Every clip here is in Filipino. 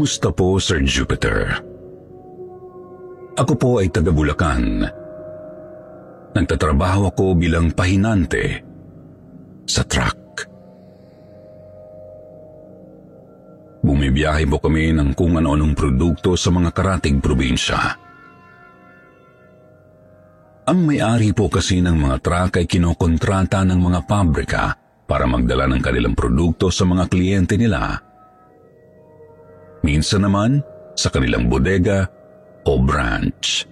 Kumusta po, Sir Jupiter? Ako po ay taga Bulacan. Nagtatrabaho ako bilang pahinante sa truck. Bumibiyahe po kami ng kung ano-anong produkto sa mga karatig probinsya. Ang may-ari po kasi ng mga truck ay kinokontrata ng mga pabrika para magdala ng kanilang produkto sa mga kliyente nila Minsan naman sa kanilang bodega o branch.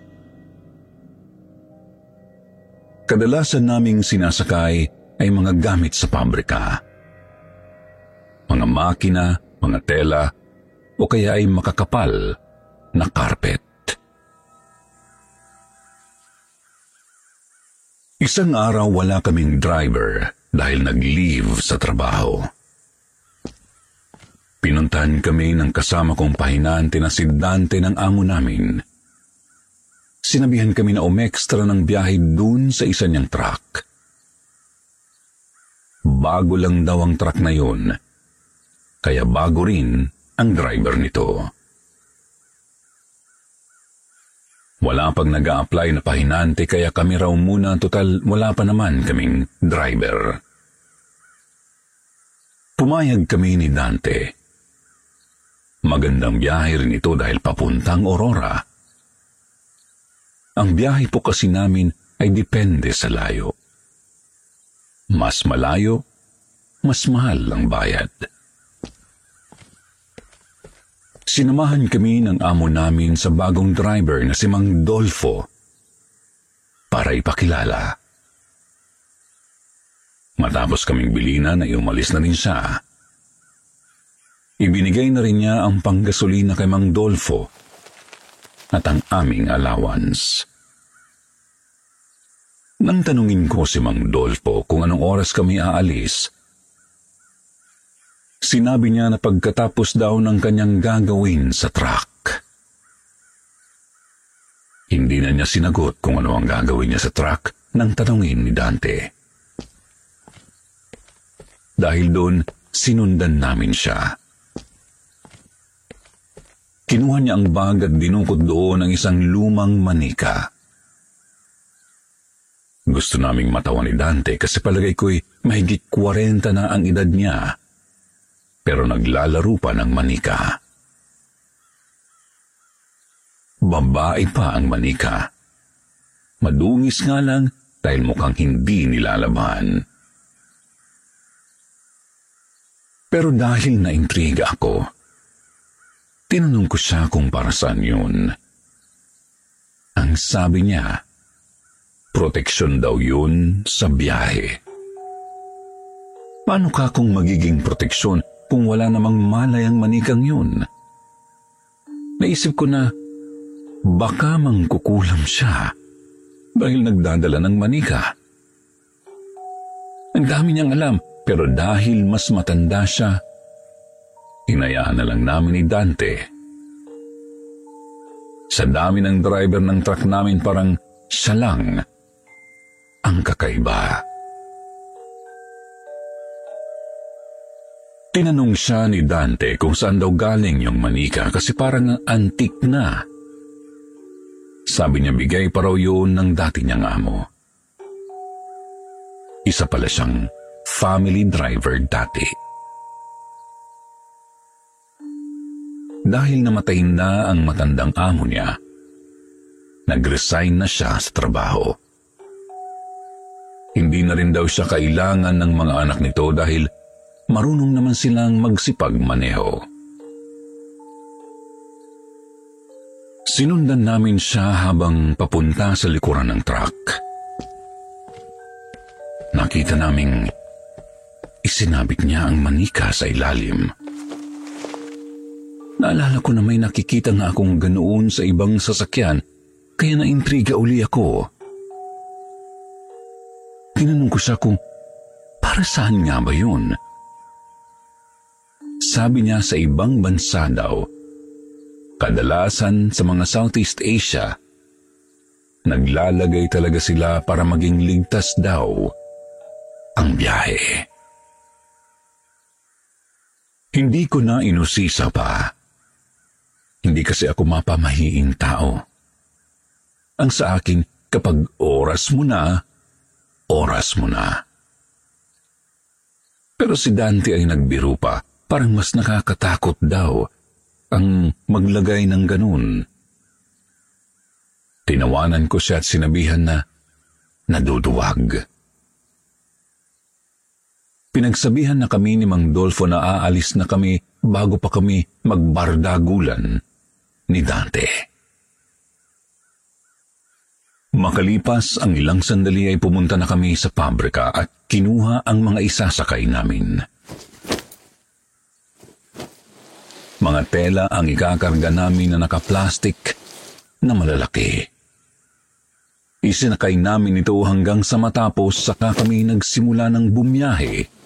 Kadalasan naming sinasakay ay mga gamit sa pabrika. Mga makina, mga tela, o kaya ay makakapal na carpet. Isang araw wala kaming driver dahil nag-leave sa trabaho. Pinuntahan kami ng kasama kong pahinante na si Dante ng amo namin. Sinabihan kami na umextra ng biyahe dun sa isa niyang truck. Bago lang daw ang truck na yun, kaya bago rin ang driver nito. Wala pang nag apply na pahinante kaya kami raw muna total wala pa naman kaming driver. Pumayag kami ni Dante Magandang biyahe rin ito dahil papuntang Aurora. Ang biyahe po kasi namin ay depende sa layo. Mas malayo, mas mahal ang bayad. Sinamahan kami ng amo namin sa bagong driver na si Mang Dolfo para ipakilala. Matapos kaming bilinan ay umalis na rin siya Ibinigay na rin niya ang panggasolina kay Mang Dolfo at ang aming allowance. Nang tanungin ko si Mang Dolfo kung anong oras kami aalis, sinabi niya na pagkatapos daw ng kanyang gagawin sa truck. Hindi na niya sinagot kung ano ang gagawin niya sa truck nang tanungin ni Dante. Dahil doon, sinundan namin siya. Kinuha niya ang bag at dinukot doon ang isang lumang manika. Gusto naming matawa ni Dante kasi palagay ko'y mahigit 40 na ang edad niya. Pero naglalaro pa ng manika. Babae pa ang manika. Madungis nga lang dahil mukhang hindi nilalaban. Pero dahil naintriga ako, Tinanong ko siya kung para saan yun. Ang sabi niya, proteksyon daw yun sa biyahe. Paano ka kung magiging proteksyon kung wala namang malay ang manikang yun? Naisip ko na baka mangkukulam siya dahil nagdadala ng manika. Ang dami niyang alam pero dahil mas matanda siya, Hinayaan na lang namin ni Dante. Sa dami ng driver ng truck namin parang siya lang ang kakaiba. Tinanong siya ni Dante kung saan daw galing yung manika kasi parang antik na. Sabi niya bigay pa raw yun ng dati niyang amo. Isa pala siyang family driver dati. Dahil namatay na ang matandang amo niya, nag-resign na siya sa trabaho. Hindi na rin daw siya kailangan ng mga anak nito dahil marunong naman silang magsipag maneho. Sinundan namin siya habang papunta sa likuran ng truck. Nakita naming isinabit niya ang manika sa ilalim. Naalala ko na may nakikita nga akong ganoon sa ibang sasakyan kaya naintriga uli ako. Tinanong ko siya kung para saan nga ba yun? Sabi niya sa ibang bansa daw, kadalasan sa mga Southeast Asia, naglalagay talaga sila para maging ligtas daw ang biyahe. Hindi ko na inusisa pa. Hindi kasi ako mapamahiing tao. Ang sa akin, kapag oras mo na, oras mo na. Pero si Dante ay nagbiro pa, parang mas nakakatakot daw ang maglagay ng ganun. Tinawanan ko siya at sinabihan na naduduwag. Pinagsabihan na kami ni Mang Dolfo na aalis na kami bago pa kami magbardagulan ni Dante. Makalipas ang ilang sandali ay pumunta na kami sa pabrika at kinuha ang mga isasakay namin. Mga tela ang ikakarga namin na nakaplastik na malalaki. Isinakay namin ito hanggang sa matapos saka kami nagsimula ng bumiyahe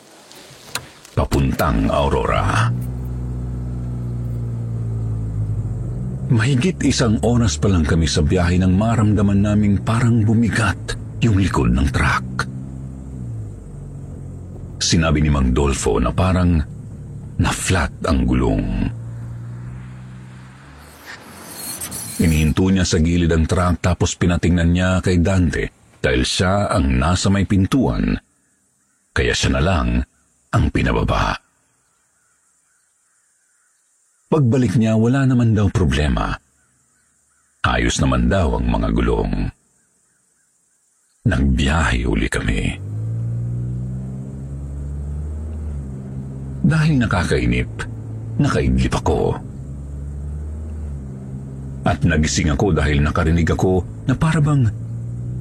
papuntang Aurora. Aurora. Mahigit isang oras pa lang kami sa biyahe nang maramdaman naming parang bumigat yung likod ng truck. Sinabi ni Mang Dolfo na parang na-flat ang gulong. Inihinto niya sa gilid ang truck tapos pinatingnan niya kay Dante dahil siya ang nasa may pintuan, kaya siya na lang ang pinababa. Pagbalik niya, wala naman daw problema. Ayos naman daw ang mga gulong. Nagbiyahe uli kami. Dahil nakakainip, nakaidlip ako. At nagising ako dahil nakarinig ako na parabang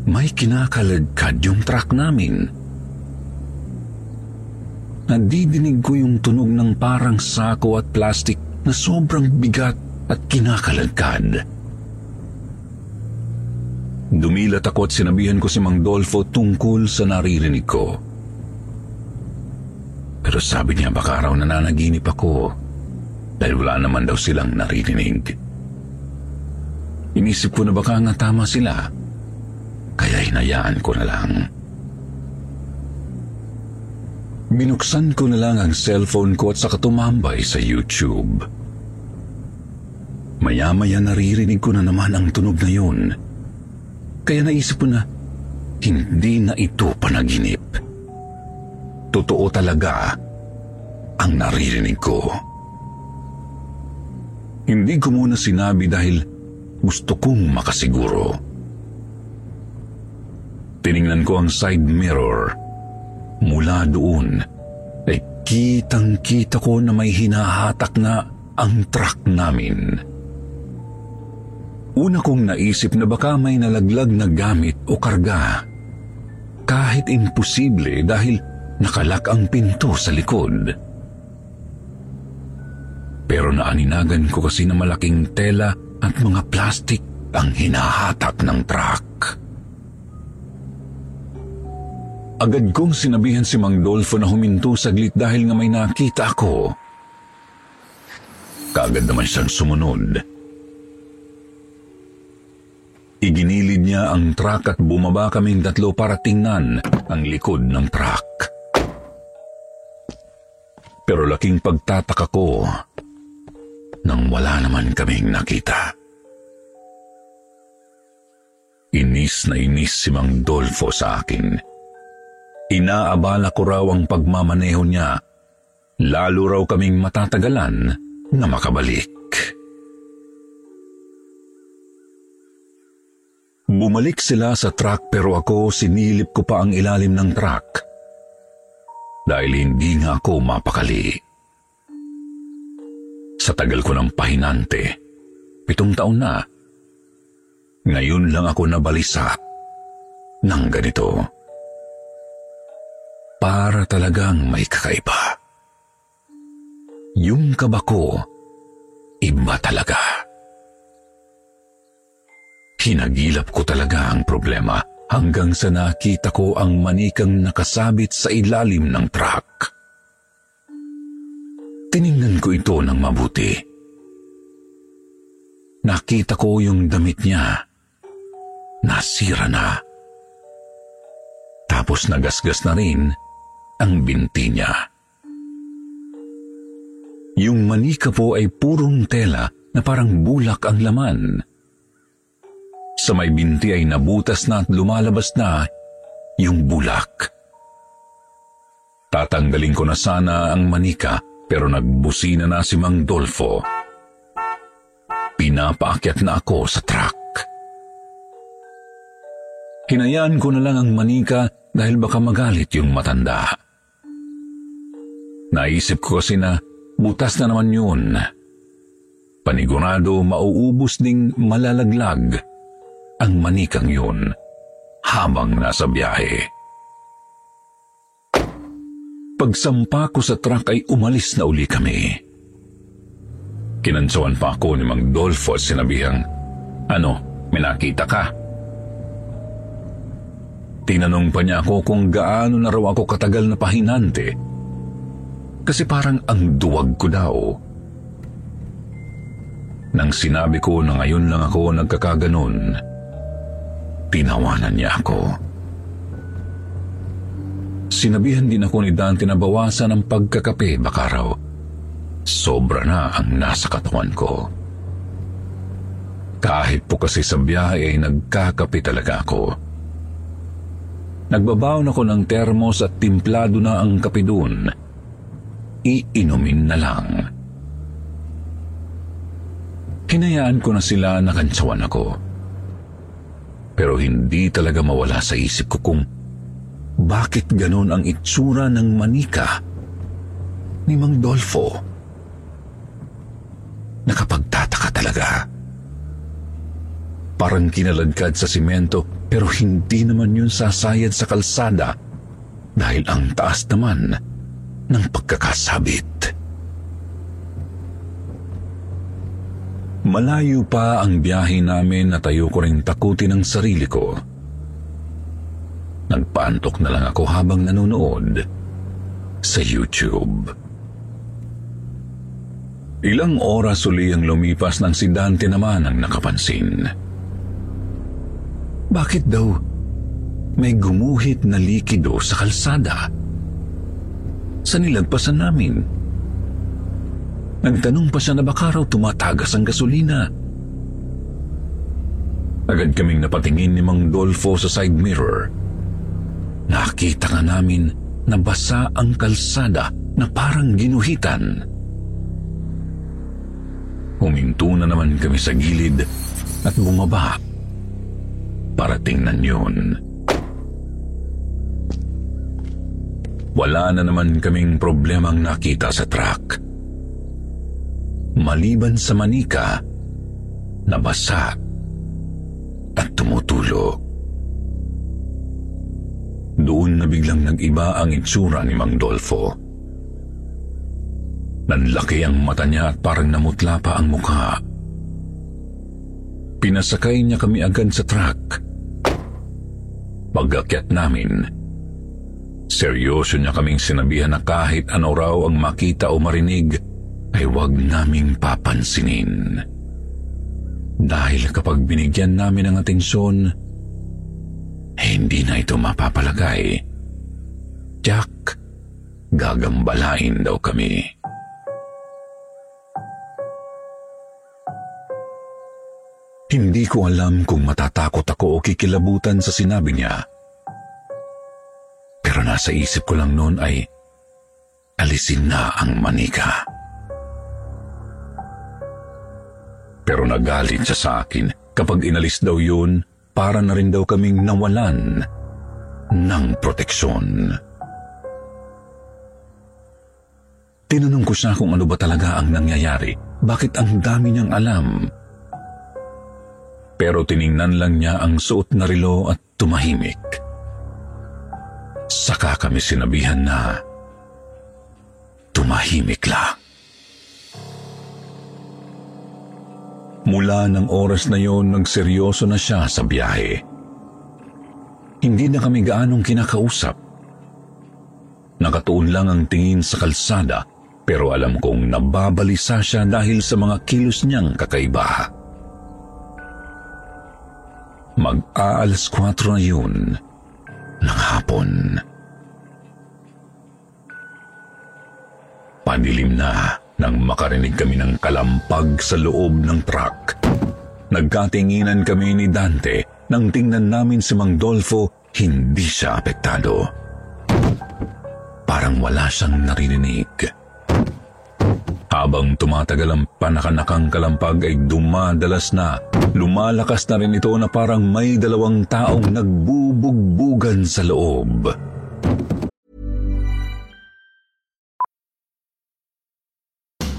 may kinakalagkad yung truck namin. Nadidinig ko yung tunog ng parang sako at plastic na sobrang bigat at kinakalagkad. Dumilat ako at sinabihan ko si Mang Dolfo tungkol sa naririnig ko. Pero sabi niya baka raw nananaginip ako dahil wala naman daw silang naririnig. Inisip ko na baka nga tama sila, kaya hinayaan ko na lang. Binuksan ko na lang ang cellphone ko at saka tumambay sa YouTube. Maya-maya naririnig ko na naman ang tunog na yun. Kaya naisip ko na hindi na ito panaginip. Totoo talaga ang naririnig ko. Hindi ko muna sinabi dahil gusto kong makasiguro. Tiningnan ko ang side mirror Mula doon ay kitang-kita ko na may hinahatak na ang truck namin. Una kong naisip na baka may nalaglag na gamit o karga. Kahit imposible dahil nakalak ang pinto sa likod. Pero naaninagan ko kasi na malaking tela at mga plastik ang hinahatak ng truck. Agad kong sinabihan si Mang Dolfo na huminto saglit dahil nga may nakita ako. Kagad naman siyang sumunod. Iginilid niya ang truck at bumaba kaming tatlo para tingnan ang likod ng truck. Pero laking pagtataka ko nang wala naman kaming nakita. Inis na inis si Mang Dolfo sa akin. Inaabala ko raw ang pagmamaneho niya. Lalo raw kaming matatagalan na makabalik. Bumalik sila sa truck pero ako sinilip ko pa ang ilalim ng truck. Dahil hindi nga ako mapakali. Sa tagal ko ng pahinante, pitong taon na, ngayon lang ako nabalisa ng ganito. Ganito. Para talagang may kakaiba. Yung kaba ko, iba talaga. Hinagilap ko talaga ang problema hanggang sa nakita ko ang manikang nakasabit sa ilalim ng truck. Tiningnan ko ito ng mabuti. Nakita ko yung damit niya nasira na. Tapos nagasgas na rin ang binti niya. Yung manika po ay purong tela na parang bulak ang laman. Sa may binti ay nabutas na at lumalabas na yung bulak. Tatanggalin ko na sana ang manika pero nagbusina na si Mang Dolfo. Pinapaakyat na ako sa truck. Hinayaan ko na lang ang manika dahil baka magalit yung matanda. Naisip ko kasi na butas na naman yun. Panigurado mauubos ding malalaglag ang manikang yun habang nasa biyahe. Pagsampa ko sa truck ay umalis na uli kami. Kinansuan pa ako ni Mang Dolfo at sinabihang, Ano, may nakita ka? Tinanong pa niya ako kung gaano na raw ako katagal na pahinante. Kasi parang ang duwag ko daw. Nang sinabi ko na ngayon lang ako nagkakaganon, tinawanan niya ako. Sinabihan din ako ni Dante na bawasan ang pagkakape baka raw. Sobra na ang nasa katawan ko. Kahit po kasi sa biyahe ay nagkakape talaga ako. Nagbabaon ako ng termos at timplado na ang kape doon. Iinumin na lang. Hinayaan ko na sila na kantsawan ako. Pero hindi talaga mawala sa isip ko kung bakit ganon ang itsura ng manika ni Mang Dolfo. Nakapagtataka talaga. Parang kinaladkad sa simento pero hindi naman yun sasayad sa kalsada dahil ang taas naman ng pagkakasabit. Malayo pa ang biyahe namin na tayo ko rin takutin ang sarili ko. Nagpaantok na lang ako habang nanonood sa YouTube. Ilang oras uli ang lumipas ng si Dante naman ang nakapansin. Bakit daw may gumuhit na likido sa kalsada? Sa nilagpasan namin. Nagtanong pa siya na baka raw tumatagas ang gasolina. Agad kaming napatingin ni Mang Dolfo sa side mirror. Nakita nga namin na basa ang kalsada na parang ginuhitan. Huminto na naman kami sa gilid at bumaba para tingnan yun. Wala na naman kaming problemang nakita sa truck. Maliban sa manika, nabasa at tumutulo. Doon na biglang nag-iba ang itsura ni Mang Dolfo. Nanlaki ang mata niya at parang namutla pa ang mukha. Pinasakay niya kami agad sa truck. Pag-akyat namin, seryoso niya kaming sinabihan na kahit ano raw ang makita o marinig, ay huwag naming papansinin. Dahil kapag binigyan namin ng atensyon, hindi na ito mapapalagay. Jack, gagambalain daw kami. Hindi ko alam kung matatakot ako o kikilabutan sa sinabi niya. Nasa isip ko lang noon ay alisin na ang manika. Pero nagalit siya sa akin kapag inalis daw yun para na rin daw kaming nawalan ng proteksyon. Tinanong ko siya kung ano ba talaga ang nangyayari. Bakit ang dami niyang alam? Pero tiningnan lang niya ang suot na relo at tumahimik. Saka kami sinabihan na tumahimik lang. Mula ng oras na yon, nagseryoso na siya sa biyahe. Hindi na kami gaanong kinakausap. Nakatuon lang ang tingin sa kalsada pero alam kong nababalisa siya dahil sa mga kilos niyang kakaiba. Mag-aalas 4 na yun ng hapon. Panilim na nang makarinig kami ng kalampag sa loob ng truck. Nagkatinginan kami ni Dante nang tingnan namin si Mang Dolfo, hindi siya apektado. Parang wala siyang naririnig. Habang tumatagal ang panakanakang kalampag ay dumadalas na, lumalakas na rin ito na parang may dalawang taong nagbubugbugan sa loob.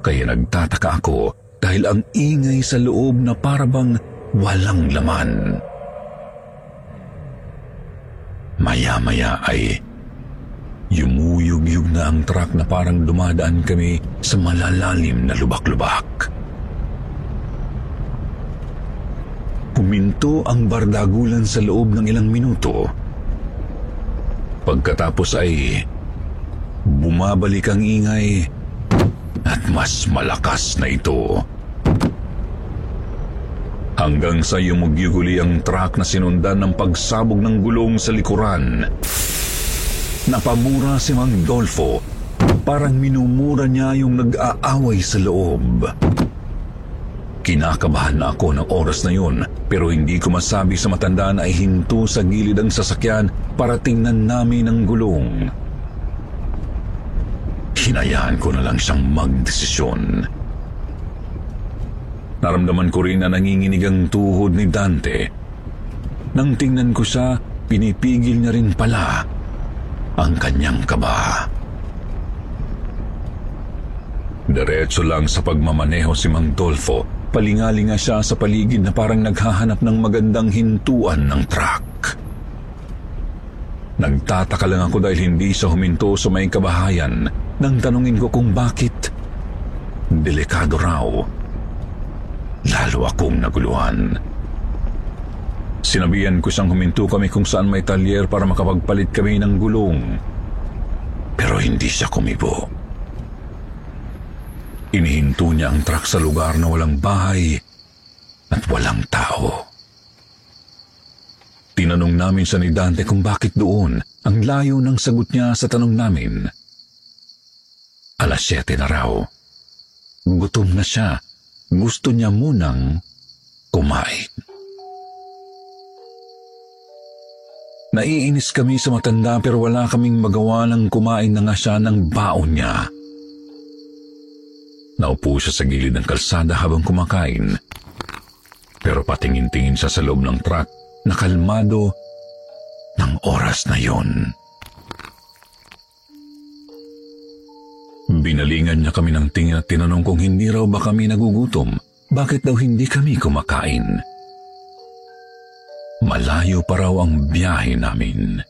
kaya nagtataka ako dahil ang ingay sa loob na parabang walang laman. Maya-maya ay yumuyug-yug na ang truck na parang dumadaan kami sa malalalim na lubak-lubak. Huminto ang bardagulan sa loob ng ilang minuto. Pagkatapos ay bumabalik ang ingay at mas malakas na ito. Hanggang sa yumugyuguli ang truck na sinundan ng pagsabog ng gulong sa likuran. Napamura si Mang Dolfo. Parang minumura niya yung nag-aaway sa loob. Kinakabahan na ako ng oras na yun pero hindi ko masabi sa matanda na ihinto sa gilid ang sasakyan para tingnan namin ang gulong. Hinayaan ko na lang siyang magdesisyon. Naramdaman ko rin na nanginginig ang tuhod ni Dante. Nang tingnan ko siya, pinipigil niya rin pala ang kanyang kaba. Diretso lang sa pagmamaneho si Mang Dolfo. Palingalinga siya sa paligid na parang naghahanap ng magandang hintuan ng truck. Nagtataka lang ako dahil hindi siya huminto sa may kabahayan nang tanungin ko kung bakit. Delikado raw. Lalo akong naguluhan. Sinabihan ko siyang huminto kami kung saan may talyer para makapagpalit kami ng gulong. Pero hindi siya kumibo. Inihinto niya ang truck sa lugar na walang bahay at walang tao. Tinanong namin sa ni Dante kung bakit doon ang layo ng sagot niya sa tanong namin. Alas 7 na raw. Gutom na siya. Gusto niya munang kumain. Naiinis kami sa matanda pero wala kaming magawa ng kumain na nga siya ng baon niya. Naupo siya sa gilid ng kalsada habang kumakain. Pero patingin-tingin siya sa loob ng truck na kalmado ng oras na yon. Binalingan niya kami ng tingin at tinanong kung hindi raw ba kami nagugutom. Bakit daw hindi kami kumakain? Malayo pa raw ang biyahe namin.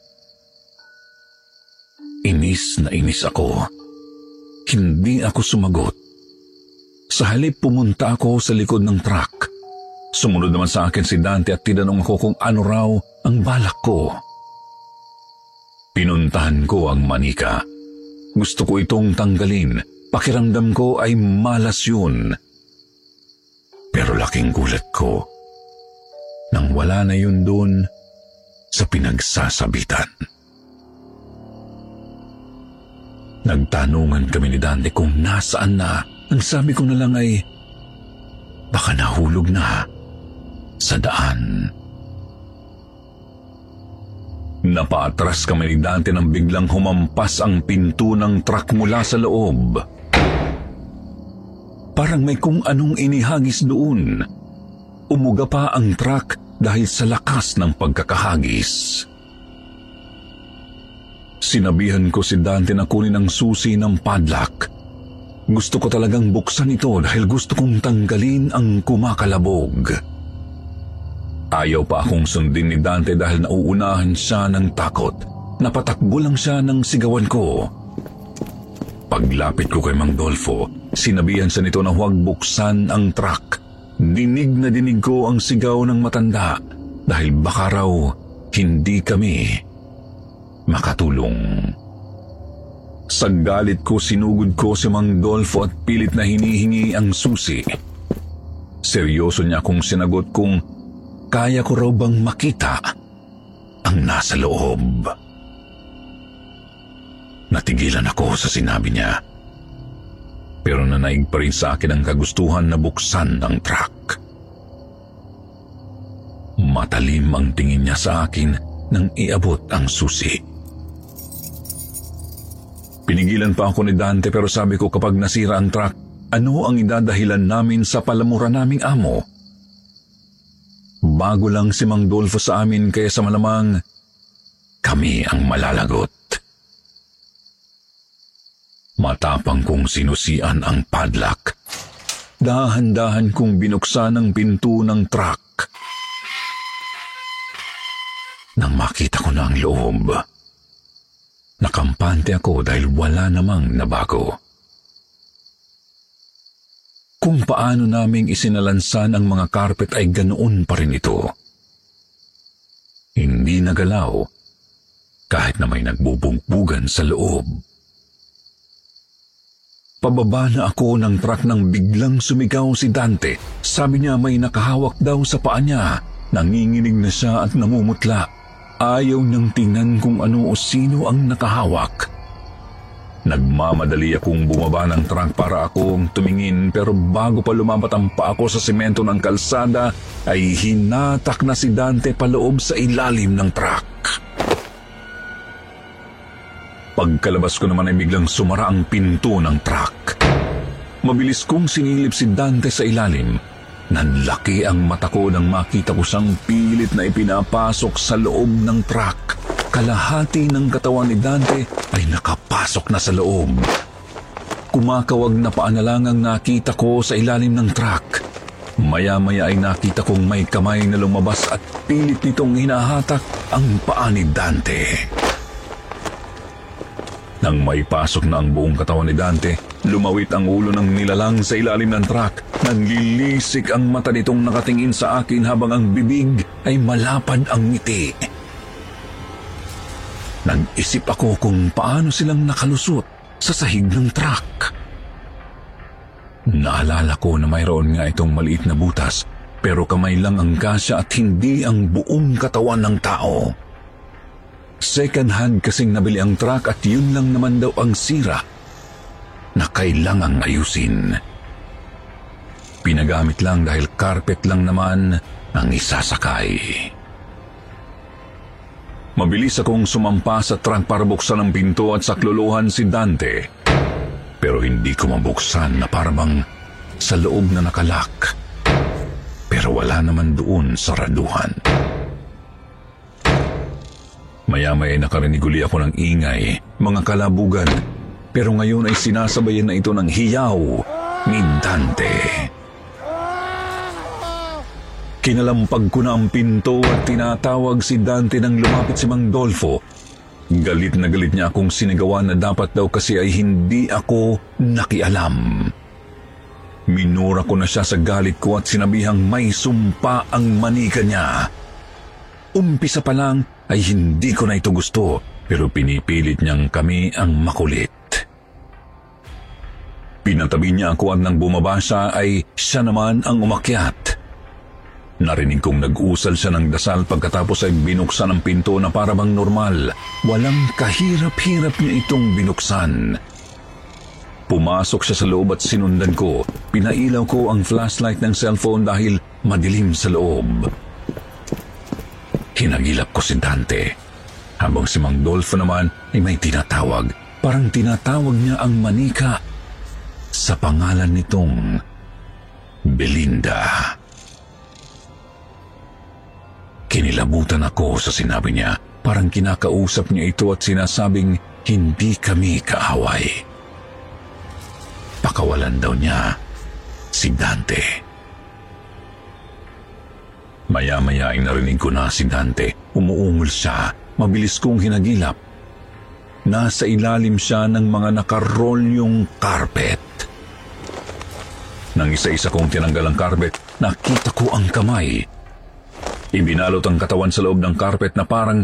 Inis na inis ako. Hindi ako sumagot. Sa halip pumunta ako sa likod ng truck. Sumunod naman sa akin si Dante at tinanong ako kung ano raw ang balak ko. Pinuntahan ko ang manika. Gusto ko itong tanggalin. Pakiramdam ko ay malas yun. Pero laking gulat ko nang wala na yun doon sa pinagsasabitan. Nagtanungan kami ni Dante kung nasaan na. Ang sabi ko na lang ay, baka nahulog na sa daan. Napaatras kami ni Dante nang biglang humampas ang pinto ng truck mula sa loob. Parang may kung anong inihagis doon. Umuga pa ang truck dahil sa lakas ng pagkakahagis. Sinabihan ko si Dante na kunin ang susi ng padlock. Gusto ko talagang buksan ito dahil gusto kong tanggalin ang kumakalabog. Ayaw pa akong sundin ni Dante dahil nauunahan siya ng takot. Napatakbo lang siya ng sigawan ko. Paglapit ko kay Mang Dolfo, sinabihan sa nito na huwag buksan ang truck. Dinig na dinig ko ang sigaw ng matanda dahil baka raw hindi kami makatulong. Sa galit ko sinugod ko si Mang Dolfo at pilit na hinihingi ang susi. Seryoso niya akong sinagot kung kaya ko raw bang makita ang nasa loob. Natigilan ako sa sinabi niya. Pero nanaig pa rin sa akin ang kagustuhan na buksan ang truck. Matalim ang tingin niya sa akin nang iabot ang susi. Pinigilan pa ako ni Dante pero sabi ko kapag nasira ang truck, ano ang idadahilan namin sa palamura naming amo? Bago lang si Mang Dolfo sa amin kaya sa malamang kami ang malalagot. Matapang kong sinusian ang padlock. Dahan-dahan kong binuksan ang pinto ng truck. Nang makita ko na ang loob, Nakampante ako dahil wala namang nabago. Kung paano naming isinalansan ang mga carpet ay ganoon pa rin ito. Hindi nagalaw kahit na may nagbubungbugan sa loob. Pababa na ako ng truck nang biglang sumigaw si Dante. Sabi niya may nakahawak daw sa paa niya. Nanginginig na siya at namumutla. Ayaw niyang tingnan kung ano o sino ang nakahawak. Nagmamadali akong bumaba ng truck para akong tumingin pero bago pa lumapat ang pa ako sa semento ng kalsada ay hinatak na si Dante paloob sa ilalim ng truck. Pagkalabas ko naman ay biglang sumara ang pinto ng truck. Mabilis kong sinilip si Dante sa ilalim Nanlaki ang mata ko nang makita ko siyang pilit na ipinapasok sa loob ng truck. Kalahati ng katawan ni Dante ay nakapasok na sa loob. Kumakawag na paa na lang ang nakita ko sa ilalim ng truck. Maya-maya ay nakita kong may kamay na lumabas at pilit nitong hinahatak ang paa ni Dante. Nang may pasok na ang buong katawan ni Dante, lumawit ang ulo ng nilalang sa ilalim ng truck. Naglilisik ang mata nitong nakatingin sa akin habang ang bibig ay malapad ang ngiti. Nag-isip ako kung paano silang nakalusot sa sahig ng truck. Naalala ko na mayroon nga itong maliit na butas pero kamay lang ang kasya at hindi ang buong katawan ng tao. Second hand kasing nabili ang truck at yun lang naman daw ang sira na kailangang ayusin. Pinagamit lang dahil carpet lang naman ang isasakay. Mabilis akong sumampa sa truck para buksan ang pinto at sakluluhan si Dante. Pero hindi ko mabuksan na parang sa loob na nakalak. Pero wala naman doon sa raduhan. Maya-maya nakarinig uli ako ng ingay, mga kalabugan, pero ngayon ay sinasabayan na ito ng hiyaw ni Dante. Kinalampag ko na ang pinto at tinatawag si Dante nang lumapit si Mang Dolfo. Galit na galit niya akong sinigawan na dapat daw kasi ay hindi ako nakialam. Minura ko na siya sa galit ko at sinabihang may sumpa ang manika niya. Umpisa pa lang ay hindi ko na ito gusto pero pinipilit niyang kami ang makulit. Pinatabi niya ako at nang bumaba siya ay siya naman ang umakyat. Narinig kong nag-usal siya ng dasal pagkatapos ay binuksan ang pinto na para bang normal. Walang kahirap-hirap niya itong binuksan. Pumasok siya sa loob at sinundan ko. Pinailaw ko ang flashlight ng cellphone dahil madilim sa loob. Hinagilap ko si Dante. Habang si Mang Dolfo naman ay may tinatawag. Parang tinatawag niya ang manika sa pangalan nitong Belinda. Kinilabutan ako sa sinabi niya. Parang kinakausap niya ito at sinasabing hindi kami kaaway. Pakawalan daw niya si Dante. Maya-maya ay narinig ko na si Dante. Umuungol siya. Mabilis kong hinagilap. Nasa ilalim siya ng mga nakarolyong carpet. Nang isa-isa kong tinanggal ang carpet, nakita ko ang kamay Ibinalot ang katawan sa loob ng karpet na parang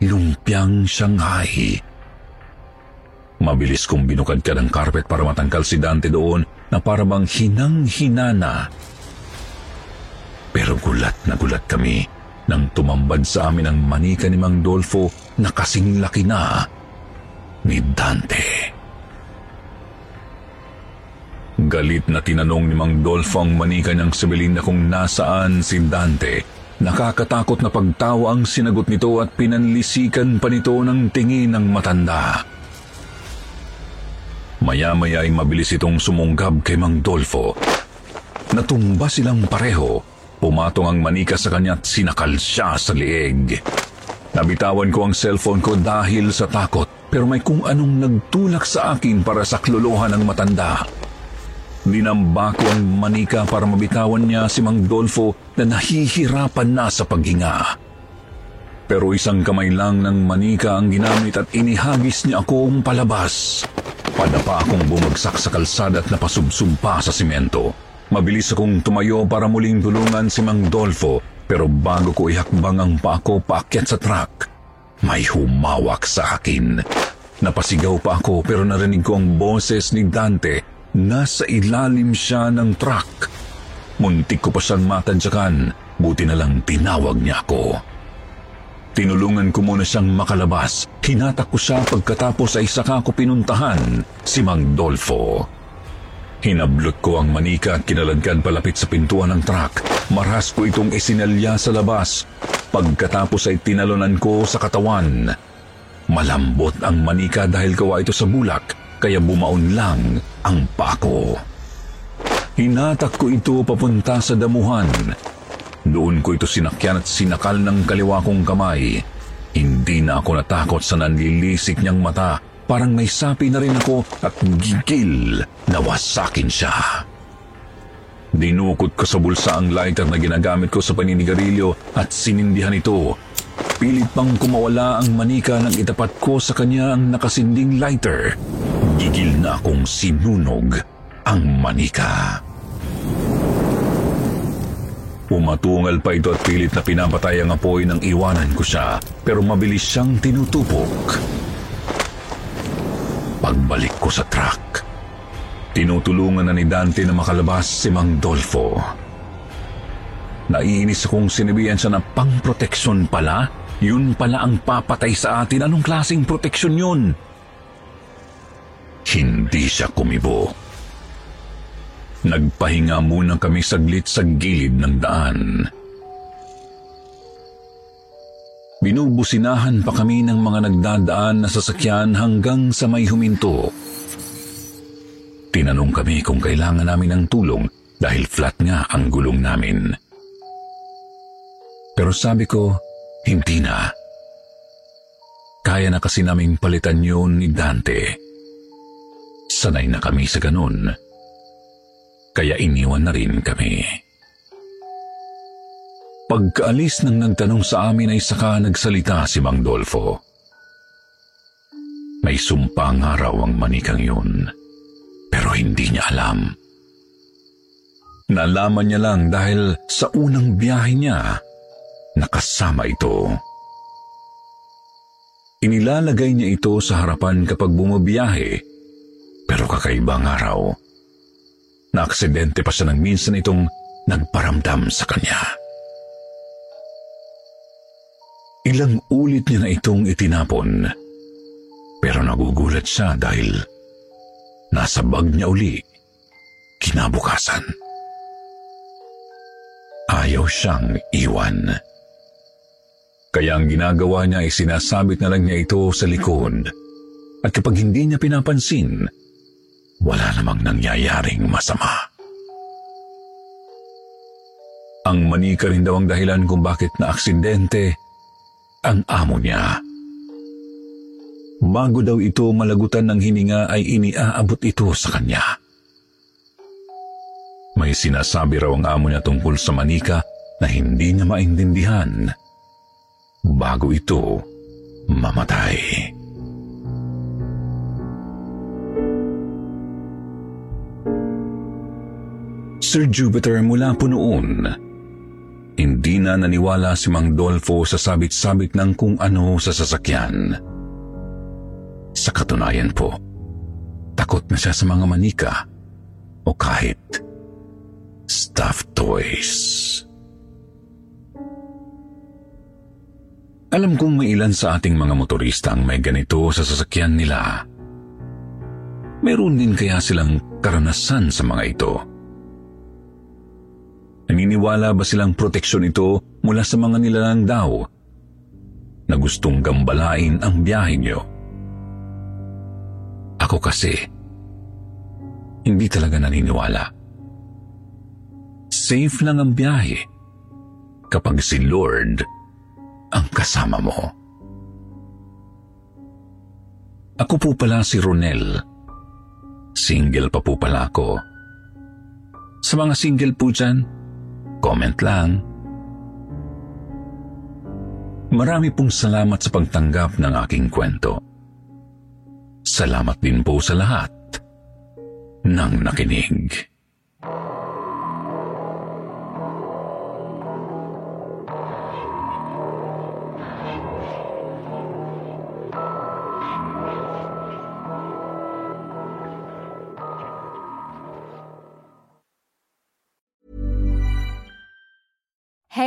lumpiang Shanghai. Mabilis kong binukad ka ng karpet para matangkal si Dante doon na parang hinang-hinana. Pero gulat na gulat kami nang tumambad sa amin ang manika ni Mang Dolfo na kasing laki na ni Dante. Galit na tinanong ni Mang Dolfo ang manika niyang si Belinda kung nasaan si Dante Nakakatakot na pagtawa ang sinagot nito at pinanlisikan pa nito ng tingin ng matanda. Maya-maya ay mabilis itong sumunggab kay Mang Dolfo. Natumba silang pareho. Pumatong ang manika sa kanya at sinakal siya sa lieg. Nabitawan ko ang cellphone ko dahil sa takot pero may kung anong nagtulak sa akin para sa kluluhan ng matanda. Dinamba ko ang manika para mabitawan niya si Mang Dolfo na nahihirapan na sa paghinga. Pero isang kamay lang ng manika ang ginamit at inihagis niya akong palabas. Padapa akong bumagsak sa kalsada at napasubsub pa sa simento. Mabilis akong tumayo para muling tulungan si Mang Dolfo pero bago ko ihakbang ang pako paakyat sa truck, may humawak sa akin. Napasigaw pa ako pero narinig ko ang boses ni Dante Nasa ilalim siya ng truck. Muntik ko pa siyang matadyakan, buti na lang tinawag niya ako. Tinulungan ko muna siyang makalabas. Hinatak ko siya pagkatapos ay saka ko pinuntahan si Mang Dolfo. Hinablot ko ang manika at kinaladkad palapit sa pintuan ng truck. Maras ko itong isinalya sa labas. Pagkatapos ay tinalonan ko sa katawan. Malambot ang manika dahil gawa ito sa bulak kaya bumaon lang ang pako. Hinatak ko ito papunta sa damuhan. Doon ko ito sinakyan at sinakal ng kaliwa kong kamay. Hindi na ako natakot sa nanlilisik niyang mata. Parang may sapi na rin ako at gigil na wasakin siya. Dinukot ko sa bulsa ang lighter na ginagamit ko sa paninigarilyo at sinindihan ito. Pilit pang kumawala ang manika nang itapat ko sa kanya ang nakasinding lighter. Gigil na akong sinunog ang manika. Umatungal pa ito at pilit na pinapatay ang apoy nang iwanan ko siya pero mabilis siyang tinutupok. Pagbalik ko sa truck, tinutulungan na ni Dante na makalabas si Mang Dolfo. Naiinis akong sinibihan siya na pang-proteksyon pala. Yun pala ang papatay sa atin. Anong klaseng proteksyon yun? Hindi siya kumibo. Nagpahinga muna kami saglit sa gilid ng daan. Binubusinahan pa kami ng mga nagdadaan na sasakyan hanggang sa may huminto. Tinanong kami kung kailangan namin ng tulong dahil flat nga ang gulong namin. Pero sabi ko, hindi na. Kaya na kasi naming palitan yun ni Dante. Sanay na kami sa ganun. Kaya iniwan na rin kami. Pagkaalis ng nagtanong sa amin ay saka nagsalita si Mang Dolfo. May sumpa nga raw ang manikang yun, pero hindi niya alam. Nalaman niya lang dahil sa unang biyahe niya, nakasama ito. Inilalagay niya ito sa harapan kapag bumabiyahe, pero kakaibang araw. Naaksidente pa siya ng minsan itong nagparamdam sa kanya. Ilang ulit niya na itong itinapon, pero nagugulat siya dahil nasa bag niya uli kinabukasan. Ayaw siyang iwan. Kaya ang ginagawa niya ay sinasabit na lang niya ito sa likod. At kapag hindi niya pinapansin, wala namang nangyayaring masama. Ang manika rin daw ang dahilan kung bakit na aksidente ang amo niya. Bago daw ito malagutan ng hininga ay iniaabot ito sa kanya. May sinasabi raw ang amo niya tungkol sa manika na hindi niya maintindihan bago ito mamatay. Sir Jupiter mula po noon, hindi na naniwala si Mang Dolfo sa sabit-sabit ng kung ano sa sasakyan. Sa katunayan po, takot na siya sa mga manika o kahit stuffed toys. Alam kong may ilan sa ating mga motorista ang may ganito sa sasakyan nila. Meron din kaya silang karanasan sa mga ito. Naniniwala ba silang proteksyon ito mula sa mga nilalang daw na gustong gambalain ang biyahe nyo? Ako kasi, hindi talaga naniniwala. Safe lang ang biyahe kapag si Lord ang kasama mo. Ako po pala si Ronel. Single pa po pala ako. Sa mga single po dyan, comment lang. Marami pong salamat sa pagtanggap ng aking kwento. Salamat din po sa lahat ng nakinig.